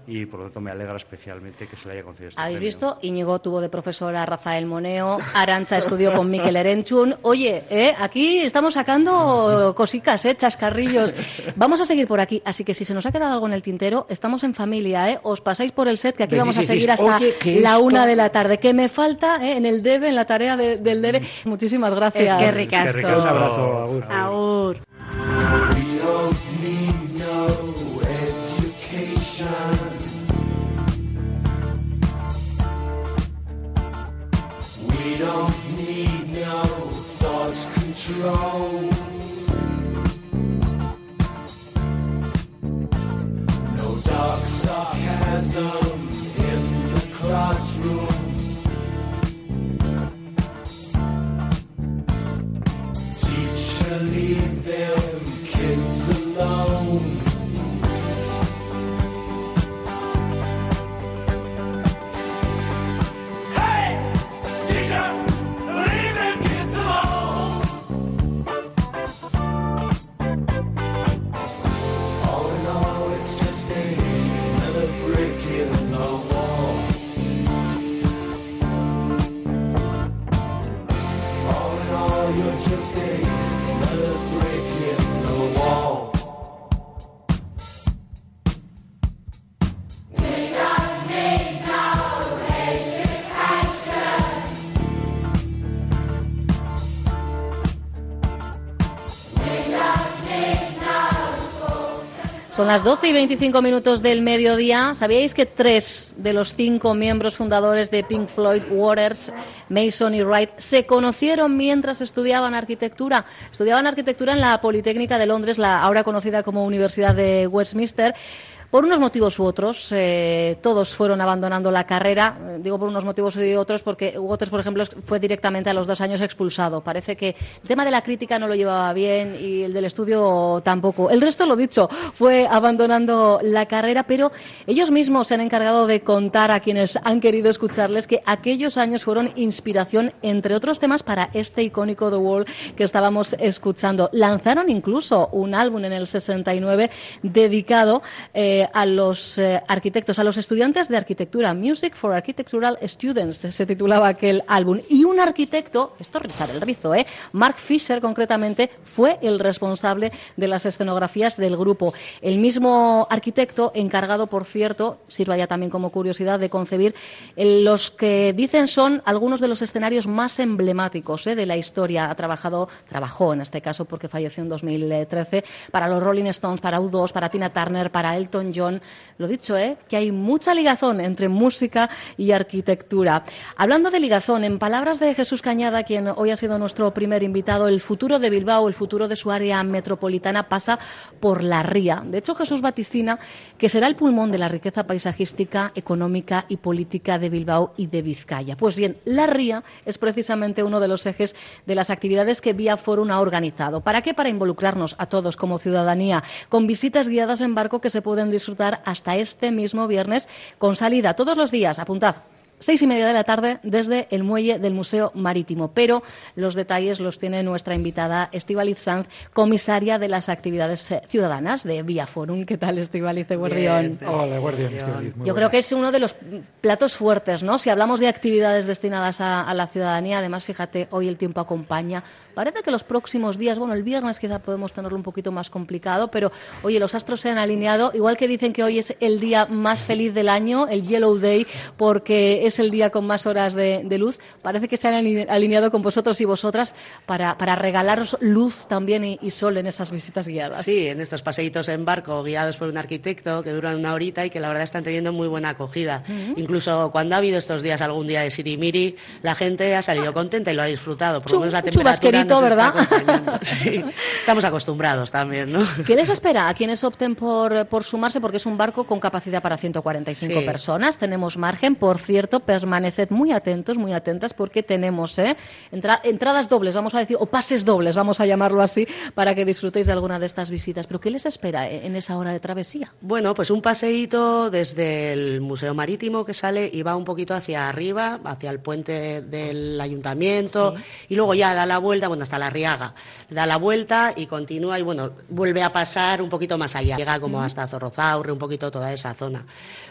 y por lo tanto me alegra especialmente que se le haya concedido este Habéis premio. visto, Íñigo tuvo de profesor a Rafael Moneo, Arancha estudió con Miquel Erenchun. Oye, eh, aquí estamos sacando cositas, eh, chascarrillos. Vamos a seguir por aquí, así que si se nos ha quedado algo en el tintero, estamos en familia, eh. Os pasáis por el set, que aquí vamos a seguir hasta "Oye, que la esto-". una de la tarde. Que me falta eh, en el debe, en la tarea de- del debe. Muchísimas gracias. Es que Qué ricasco. ricasco. Un abrazo, Agur. Agur. wrong. Son las 12 y 25 minutos del mediodía. ¿Sabíais que tres de los cinco miembros fundadores de Pink Floyd, Waters, Mason y Wright, se conocieron mientras estudiaban arquitectura? Estudiaban arquitectura en la Politécnica de Londres, la ahora conocida como Universidad de Westminster. Por unos motivos u otros, eh, todos fueron abandonando la carrera. Eh, digo por unos motivos y otros porque Waters, por ejemplo, fue directamente a los dos años expulsado. Parece que el tema de la crítica no lo llevaba bien y el del estudio tampoco. El resto, lo dicho, fue abandonando la carrera, pero ellos mismos se han encargado de contar a quienes han querido escucharles que aquellos años fueron inspiración, entre otros temas, para este icónico The Wall que estábamos escuchando. Lanzaron incluso un álbum en el 69 dedicado eh, a los eh, arquitectos, a los estudiantes de arquitectura, Music for Architectural Students, se titulaba aquel álbum. Y un arquitecto, esto es rizar el rizo, ¿eh? Mark Fisher concretamente, fue el responsable de las escenografías del grupo. El mismo arquitecto, encargado, por cierto, sirva ya también como curiosidad, de concebir los que dicen son algunos de los escenarios más emblemáticos ¿eh? de la historia. Ha trabajado, trabajó en este caso porque falleció en 2013, para los Rolling Stones, para U2, para Tina Turner, para Elton John. Lo dicho, ¿eh? que hay mucha ligazón entre música y arquitectura. Hablando de ligazón, en palabras de Jesús Cañada, quien hoy ha sido nuestro primer invitado, el futuro de Bilbao, el futuro de su área metropolitana pasa por la ría. De hecho, Jesús vaticina que será el pulmón de la riqueza paisajística, económica y política de Bilbao y de Vizcaya. Pues bien, la ría es precisamente uno de los ejes de las actividades que Vía Forum ha organizado. ¿Para qué? Para involucrarnos a todos como ciudadanía, con visitas guiadas en barco que se pueden disfrutar hasta este mismo viernes con salida todos los días. Apuntad seis y media de la tarde desde el muelle del Museo Marítimo. Pero los detalles los tiene nuestra invitada Estivaliz Sanz, comisaria de las actividades eh, ciudadanas de Vía Forum. ¿Qué tal, Estivaliz Guardión? Hola, Guardión. Yo creo que es uno de los platos fuertes, ¿no? Si hablamos de actividades destinadas a, a la ciudadanía, además, fíjate, hoy el tiempo acompaña. Parece que los próximos días, bueno, el viernes quizá podemos tenerlo un poquito más complicado, pero oye, los astros se han alineado, igual que dicen que hoy es el día más feliz del año, el Yellow Day, porque es el día con más horas de, luz, parece que se han alineado con vosotros y vosotras para, para regalaros luz también y, sol en esas visitas guiadas. Sí, en estos paseitos en barco guiados por un arquitecto que duran una horita y que la verdad están teniendo muy buena acogida. Incluso cuando ha habido estos días algún día de sirimiri, la gente ha salido contenta y lo ha disfrutado. Por lo menos la temperatura ¿verdad? Sí, estamos acostumbrados también, ¿no? ¿Qué les espera a quienes opten por, por sumarse? Porque es un barco con capacidad para 145 personas. Tenemos margen. Por cierto, permaneced muy atentos, muy atentas, porque tenemos ¿eh? entradas dobles, vamos a decir, o pases dobles, vamos a llamarlo así, para que disfrutéis de alguna de estas visitas. ¿Pero qué les espera eh, en esa hora de travesía? Bueno, pues un paseíto desde el Museo Marítimo que sale y va un poquito hacia arriba, hacia el puente del ayuntamiento, y luego ya da la vuelta, bueno, hasta la Riaga. Da la vuelta y continúa y bueno, vuelve a pasar un poquito más allá. Llega como hasta Zorrozaurre, un poquito toda esa zona.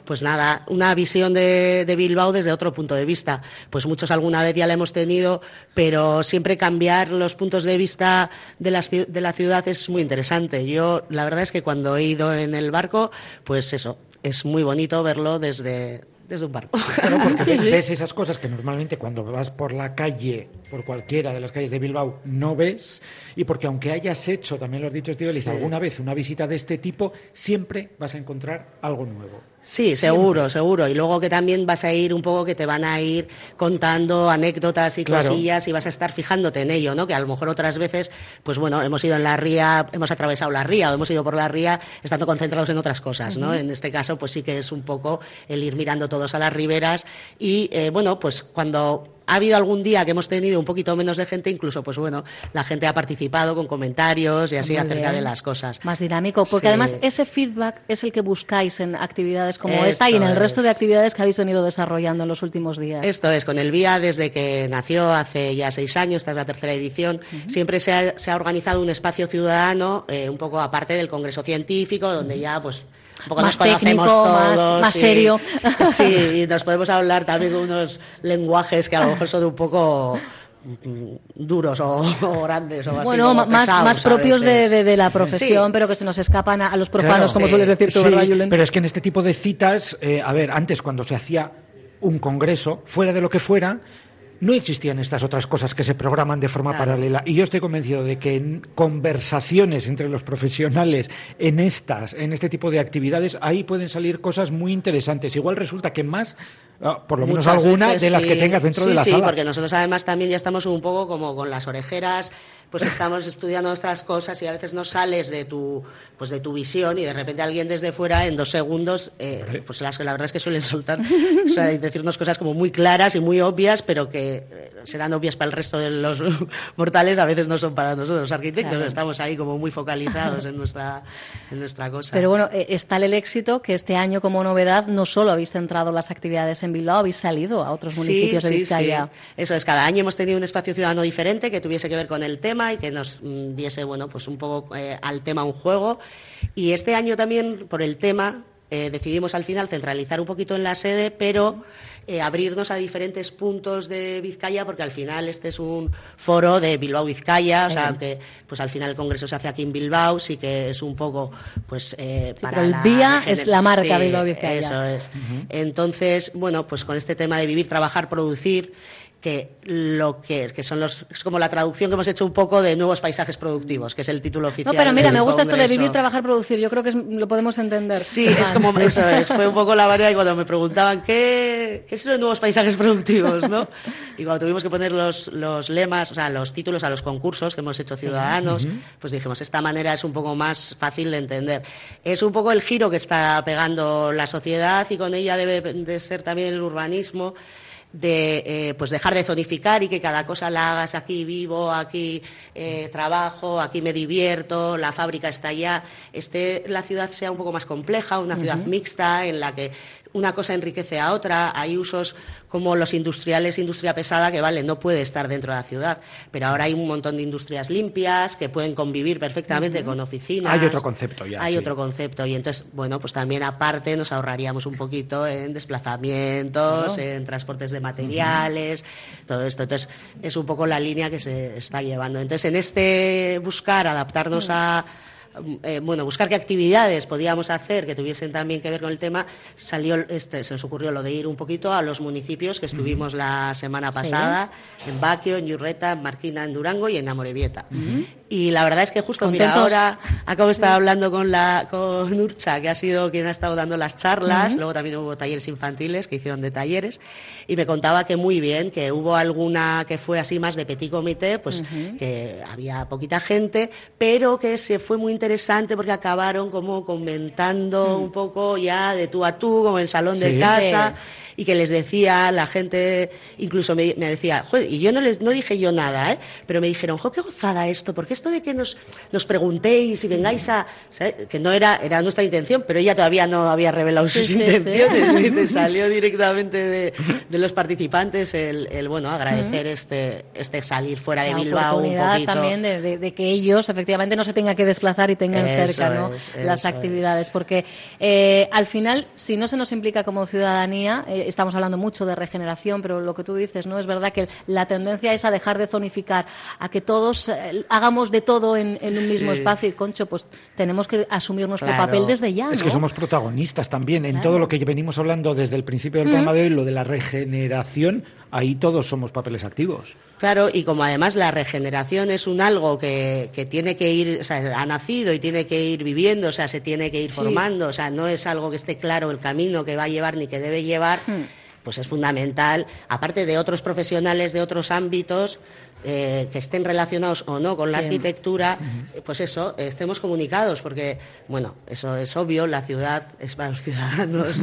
Pues nada, una visión de, Bilbao desde otro punto de vista. Pues muchos alguna vez ya la hemos tenido, pero siempre cambiar los puntos de vista de la, de la ciudad es muy interesante. Yo, la verdad es que cuando he ido en el barco, pues eso, es muy bonito verlo desde, desde un barco. porque ves esas cosas que normalmente cuando vas por la calle, por cualquiera de las calles de Bilbao, no ves, y porque aunque hayas hecho, también lo has dicho Steve, alguna vez una visita de este tipo, siempre vas a encontrar algo nuevo. Sí, seguro, seguro. Y luego que también vas a ir un poco que te van a ir contando anécdotas y cosillas y vas a estar fijándote en ello, ¿no? Que a lo mejor otras veces, pues bueno, hemos ido en la ría, hemos atravesado la ría o hemos ido por la ría estando concentrados en otras cosas, ¿no? En este caso, pues sí que es un poco el ir mirando todos a las riberas y, eh, bueno, pues cuando ha habido algún día que hemos tenido un poquito menos de gente, incluso, pues bueno, la gente ha participado con comentarios y así acerca de las cosas. Más dinámico, porque además ese feedback es el que buscáis en actividades como esta y en el resto de actividades que habéis venido desarrollando en los últimos días. Esto es, con el VIA desde que nació hace ya seis años, esta es la tercera edición, siempre se ha, organizado un espacio ciudadano, eh, un poco aparte del Congreso Científico, donde ya pues un poco más nos técnico, todos, más, serio. Sí, y nos podemos hablar también con unos lenguajes que a lo mejor son un poco mm, duros o, grandes o bueno, más, más propios de, la profesión, pero que se nos escapan a, los profanos, como sueles decir tú, ¿verdad, Julen? Pero es que en este tipo de citas, eh, a ver, antes cuando se hacía un congreso, fuera de lo que fuera, no existían estas otras cosas que se programan de forma paralela. Y yo estoy convencido de que en conversaciones entre los profesionales en estas, en este tipo de actividades, ahí pueden salir cosas muy interesantes. Igual resulta que más, ah, por lo menos Muchas alguna, veces de las que sí. tengas dentro Sí, de la sí, sala. porque nosotros además también ya estamos un poco como con las orejeras, pues estamos estudiando nuestras cosas y a veces no sales de tu, pues de tu visión y de repente alguien desde fuera en dos segundos, eh, pues las, la verdad es que suelen soltar, o sea, y decirnos cosas como muy claras y muy obvias, pero que eh, serán obvias para el resto de los mortales, a veces no son para nosotros los arquitectos, Claro. estamos ahí como muy focalizados en nuestra, en nuestra cosa. Pero bueno, eh, está el éxito que este año como novedad no solo habéis centrado las actividades en Bilbao, habéis salido a otros municipios de Vizcaya. sí. Eso es, cada año hemos tenido un espacio ciudadano diferente que tuviese que ver con el tema y que nos mm, diese, bueno, pues un poco eh, al tema un juego. Y este año también, por el tema, eh, decidimos al final centralizar un poquito en la sede, pero eh, abrirnos a diferentes puntos de Vizcaya, porque al final este es un foro de Bilbao Vizcaya, o sea, aunque pues al final el congreso se hace aquí en Bilbao, sí que es un poco, pues, eh, Sí, para pero el la regener- es la marca Sí, Bilbao Vizcaya. Eso es. Entonces, bueno, pues con este tema de vivir, trabajar, producir, que lo que, que son los es como la traducción que hemos hecho un poco de nuevos paisajes productivos, que es el título No, oficial. pero mira, me gusta esto de vivir, trabajar, producir. Yo creo que es- lo podemos entender. Sí, es como eso es, fue un poco la manera y cuando me preguntaban qué, qué es eso de nuevos paisajes productivos, ¿no? Y cuando tuvimos que poner los, los lemas, o sea, los títulos a los concursos que hemos hecho ciudadanos, pues dijimos, esta manera es un poco más fácil de entender. Es un poco el giro que está pegando la sociedad y con ella debe de ser también el urbanismo de eh, pues dejar de zonificar y que cada cosa la hagas aquí vivo, aquí eh, trabajo, aquí me divierto, la fábrica está allá, este, la ciudad sea un poco más compleja, una ciudad mixta en la que una cosa enriquece a otra, hay usos como los industriales, industria pesada, que vale, no puede estar dentro de la ciudad, pero ahora hay un montón de industrias limpias que pueden convivir perfectamente con oficinas. Hay otro concepto ya, Hay sí. otro concepto y entonces, bueno, pues también aparte nos ahorraríamos un poquito en desplazamientos, en transportes de materiales, todo esto. Entonces, es un poco la línea que se está llevando. Entonces, en este buscar adaptarnos a eh, bueno, buscar qué actividades podíamos hacer que tuviesen también que ver con el tema, salió este, se nos ocurrió lo de ir un poquito a los municipios que estuvimos la semana pasada, en Baquio, en Yurreta, en Marquina, en Durango y en Amorebieta. Y la verdad es que justo, mira, ahora acabo de estar hablando con la con Urcha, que ha sido quien ha estado dando las charlas, luego también hubo talleres infantiles que hicieron de talleres, y me contaba que muy bien, que hubo alguna que fue así más de petit comité, pues que había poquita gente, pero que se fue muy interesante porque acabaron como comentando un poco ya de tú a tú, como en el salón Sí. de casa, y que les decía la gente, incluso me, me decía, "Joder", y yo no les no dije yo nada, ¿eh? pero me dijeron, jo, qué gozada esto, porque esto de que nos, nos preguntéis y vengáis a, ¿sabes? que no era, era nuestra intención, pero ella todavía no había revelado Sí, sus intenciones, salió directamente de, de los participantes el, el, bueno, agradecer este, este salir fuera de la Bilbao un poquito. también de, de- de que ellos efectivamente no se tengan que desplazar y tengan Eso cerca ¿no? es, las actividades porque eh, al final si no se nos implica como ciudadanía eh, estamos hablando mucho de regeneración pero lo que tú dices no es verdad que la tendencia es a dejar de zonificar a que todos eh, hagamos de todo en, en un mismo Sí. espacio y concho pues tenemos que asumir nuestro Claro. papel desde ya Es que somos protagonistas también en Claro. todo lo que venimos hablando desde el principio del Mm. programa de hoy, lo de la regeneración, ahí todos somos papeles activos. Claro, y como además la regeneración es un algo que, que tiene que ir, o sea, ha nacido y tiene que ir viviendo, o sea, se tiene que ir Sí. formando, o sea, no es algo que esté claro el camino que va a llevar ni que debe llevar, Hmm. pues es fundamental, aparte de otros profesionales de otros ámbitos, eh, que estén relacionados o no con la Sí. arquitectura, eh, pues eso, estemos comunicados, porque, bueno, eso es obvio, la ciudad es para los ciudadanos.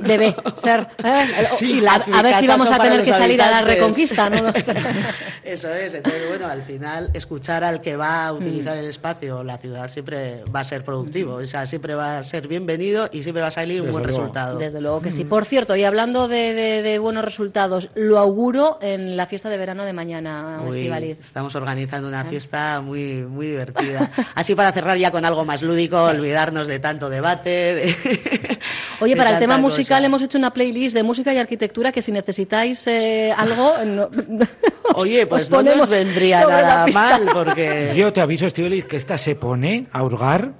debe ser ¿eh? Sí, a, a ver si vamos a tener que salir a la reconquista ¿no? Eso es, entonces bueno, al final escuchar al que va a Mm. utilizar el espacio, la ciudad siempre va a ser productivo, o sea, siempre va a ser bienvenido y siempre va a salir un Desde buen luego. resultado. Desde luego que sí. Por cierto, y hablando de, de- de buenos resultados, lo auguro en la fiesta de verano de mañana, Uy, Estivaliz. estamos organizando una fiesta muy muy divertida. Así para cerrar ya con algo más lúdico, olvidarnos de tanto debate. de- Oye, de para el tema cosa. musical hemos hecho una playlist de música y arquitectura que si necesitáis eh, algo... no- Oye, pues os no ponemos nos vendría sobre la nada mal porque Yo te aviso, Estivaliz, que esta se pone a hurgar.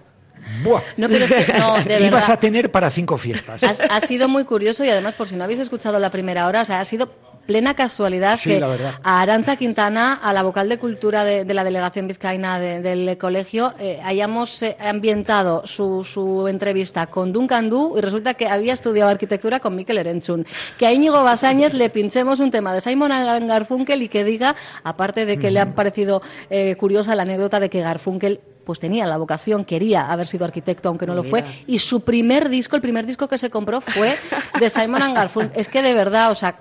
¡Buah! No, pero es que no, de y vas verdad. a tener para cinco fiestas. Ha, ha sido muy curioso y además, por si no habéis escuchado la primera hora, o sea, ha sido plena casualidad Sí, que a Aranza Quintana, a la vocal de cultura de, de la delegación vizcaína de- del colegio, eh, hayamos eh, ambientado su, su entrevista con Duncan Du y resulta que había estudiado arquitectura con Mikel Erenchun. Que a Íñigo Basáñez le pinchemos un tema de Simon Garfunkel y que diga, aparte de que le ha parecido eh, curiosa la anécdota de que Garfunkel pues tenía la vocación, quería haber sido arquitecto, aunque no lo fue, y su primer disco, el primer disco que se compró fue de Simon Garfunkel. Es que de verdad, o sea,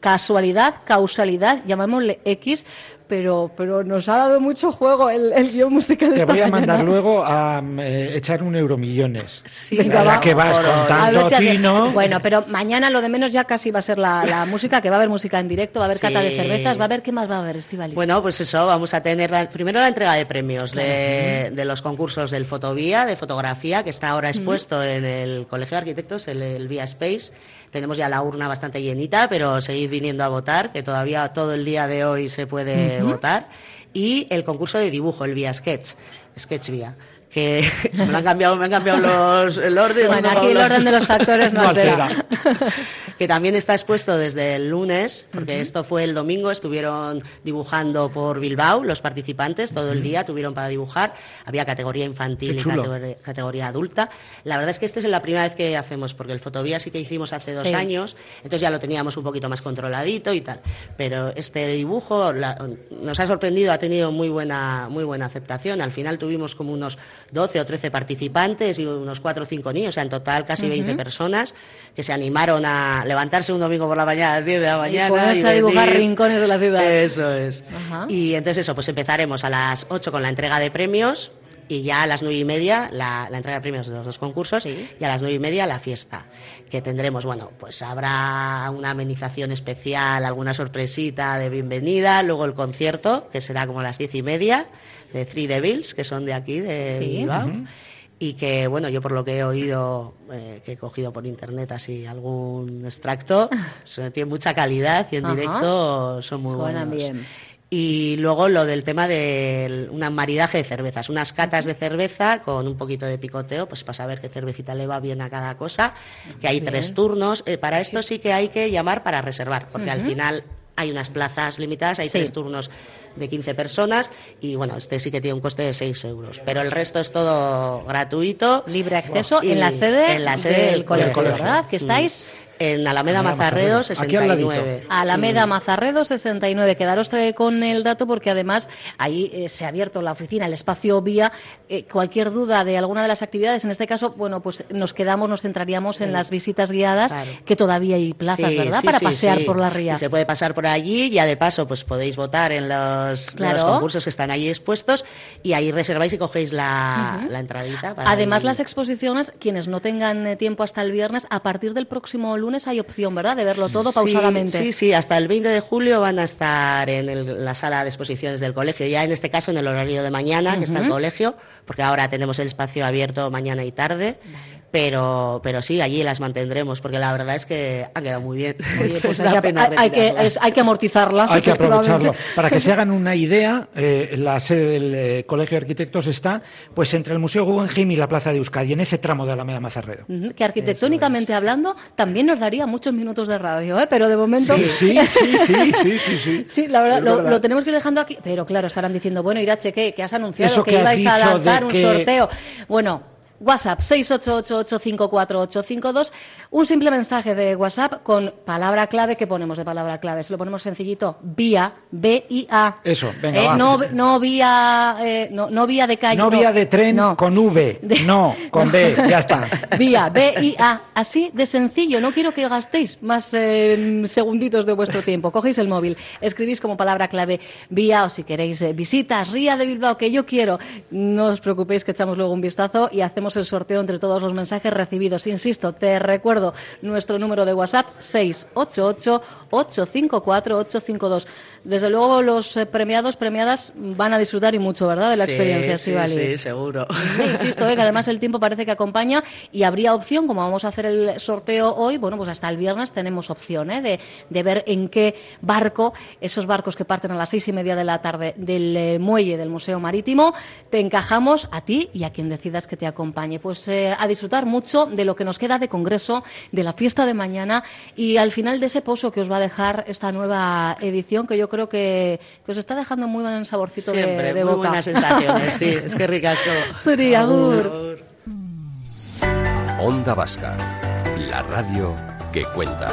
casualidad, causalidad, llamémosle X, pero, pero nos ha dado mucho juego el, el guion musical. Te esta voy a mañana. mandar luego a eh, echar un euromillones. Sí, Venga, va. que vas con A ver tanto si hace- tino. Bueno, pero mañana lo de menos ya casi va a ser la, la música, que va a haber música en directo, va a haber cata de cervezas, va a haber qué más va a haber, Estivali. Bueno, pues eso, vamos a tener la- primero la entrega de premios de, de los concursos del Fotovía, de fotografía, que está ahora expuesto en el Colegio de Arquitectos, el, el Vía Space. Tenemos ya la urna bastante llenita, pero seguid viniendo a votar, que todavía todo el día de hoy se puede votar. Y el concurso de dibujo, el Vía Sketch, Sketch Vía. Que me han cambiado, me han cambiado los, el orden. Bueno, aquí el orden de los factores no No altera. altera. que también está expuesto desde el lunes, porque esto fue el domingo, estuvieron dibujando por Bilbao los participantes, todo el día tuvieron para dibujar, había categoría infantil y categoría adulta. La verdad es que esta es la primera vez que hacemos, porque el Fotovía sí que hicimos hace dos Sí. años, entonces ya lo teníamos un poquito más controladito y tal. Pero este dibujo la- nos ha sorprendido, ha tenido muy buena, muy buena aceptación. Al final tuvimos como unos 12 o 13 participantes y unos 4 o 5 niños, o sea, en total casi 20 personas que se animaron a levantarse un domingo por la mañana a las 10 de la mañana. ponerse a dibujar rincones de la ciudad. Eso es. Ajá. Y entonces eso, pues empezaremos a las 8 con la entrega de premios y ya a las nueve y media la, la entrega de premios de los dos concursos y a las nueve y media la fiesta que tendremos bueno pues habrá una amenización especial alguna sorpresita de bienvenida luego el concierto que será como a las diez y media de Three Devils que son de aquí de Sí. Bilbao y que bueno yo por lo que he oído eh, que he cogido por internet así algún extracto tiene mucha calidad y en Ajá. directo son muy Suenan buenos bien. Y luego lo del tema de un maridaje de cervezas, unas catas de cerveza con un poquito de picoteo, pues para saber qué cervecita le va bien a cada cosa, que hay Bien. tres turnos. Eh, para esto sí que hay que llamar para reservar, porque al final hay unas plazas limitadas, hay Sí. tres turnos de 15 personas y bueno, este sí que tiene un coste de 6 euros, pero el resto es todo gratuito. Libre acceso Y en la sede, en la sede del del colegio, colegio. ¿verdad? Que Mm. estáis En Alameda Alameda Mazarredo, Mazarredo. Aquí al ladito. 69. Alameda Mm. Mazarredo 69. Quedaros eh, con el dato porque además ahí eh, se ha abierto la oficina, el espacio vía. Eh, cualquier duda de alguna de las actividades, en este caso, bueno, pues nos quedamos, nos centraríamos en las visitas guiadas, Claro. que todavía hay plazas, Sí, ¿verdad? sí, Para sí, pasear sí. por la ría. Y se puede pasar por allí y ya de paso pues podéis votar en los, Claro. los concursos que están ahí expuestos y ahí reserváis y cogéis la, Ujú. la entradita. para Además, las exposiciones, quienes no tengan eh, tiempo hasta el viernes, a partir del próximo lunes hay opción, ¿verdad? De verlo todo Sí, pausadamente. Sí, sí, hasta el 20 de julio van a estar en el- la sala de exposiciones del colegio, ya en este caso en el horario de mañana, que está el colegio, porque ahora tenemos el espacio abierto mañana y tarde. Pero, pero sí, allí las mantendremos, porque la verdad es que han quedado muy bien. Oye, pues hay, que, pena hay- hay que, retirarlas. es- hay que amortizarlas. Hay que aprovecharlo. Para que se hagan una idea, eh, la sede del eh, Colegio de Arquitectos está pues entre el Museo Guggenheim y la Plaza de Euskadi, en ese tramo de Alameda Mazarredo. Ujú, Que arquitectónicamente hablando también nos daría muchos minutos de radio, ¿eh? pero de momento. Sí, sí, sí, sí, sí, sí, sí. Sí, la verdad, lo, verdad. lo tenemos que ir dejando aquí. Pero claro, estarán diciendo, bueno, Irache, ¿qué? Que has anunciado Eso que, que has ibais a lanzar de un sorteo. Bueno, WhatsApp 688-854-852. Un simple mensaje de WhatsApp con palabra clave. ¿Qué ponemos de palabra clave? Se lo ponemos sencillito. Vía, B-I-A. Eso, venga, Eh, va. no, no vía, eh, no, no vía de calle. No vía de tren no. con V, De- no, con B, ya está. Vía, B-I-A. Así de sencillo. No quiero que gastéis más eh, segunditos de vuestro tiempo. Cogéis el móvil, escribís como palabra clave vía o si queréis visitas, Ría de Bilbao, que yo quiero. No os preocupéis que echamos luego un vistazo y hacemos el sorteo entre todos los mensajes recibidos. Insisto, te recuerdo nuestro número de WhatsApp 688-854-852. Desde luego los eh, premiados, premiadas van a disfrutar y mucho, ¿verdad? De la Sí, experiencia sí, Estivali. Sí, seguro. Sí, Insisto, eh, que además el tiempo parece que acompaña y habría opción, como vamos a hacer el sorteo hoy, bueno, pues hasta el viernes tenemos opción ¿eh? de, de ver en qué barco, esos barcos que parten a las seis y media de la tarde del eh, muelle del Museo Marítimo, te encajamos a ti y a quien decidas que te acompañe. Acompañe. Pues eh, a disfrutar mucho de lo que nos queda de congreso, de la fiesta de mañana y al final de ese pozo que os va a dejar esta nueva edición que yo creo que, que os está dejando muy buen saborcito de- Siempre, de, muy boca. buenas sensaciones, sí, es que ricasco. Zuri. Agur. Onda Vasca, la radio que cuenta.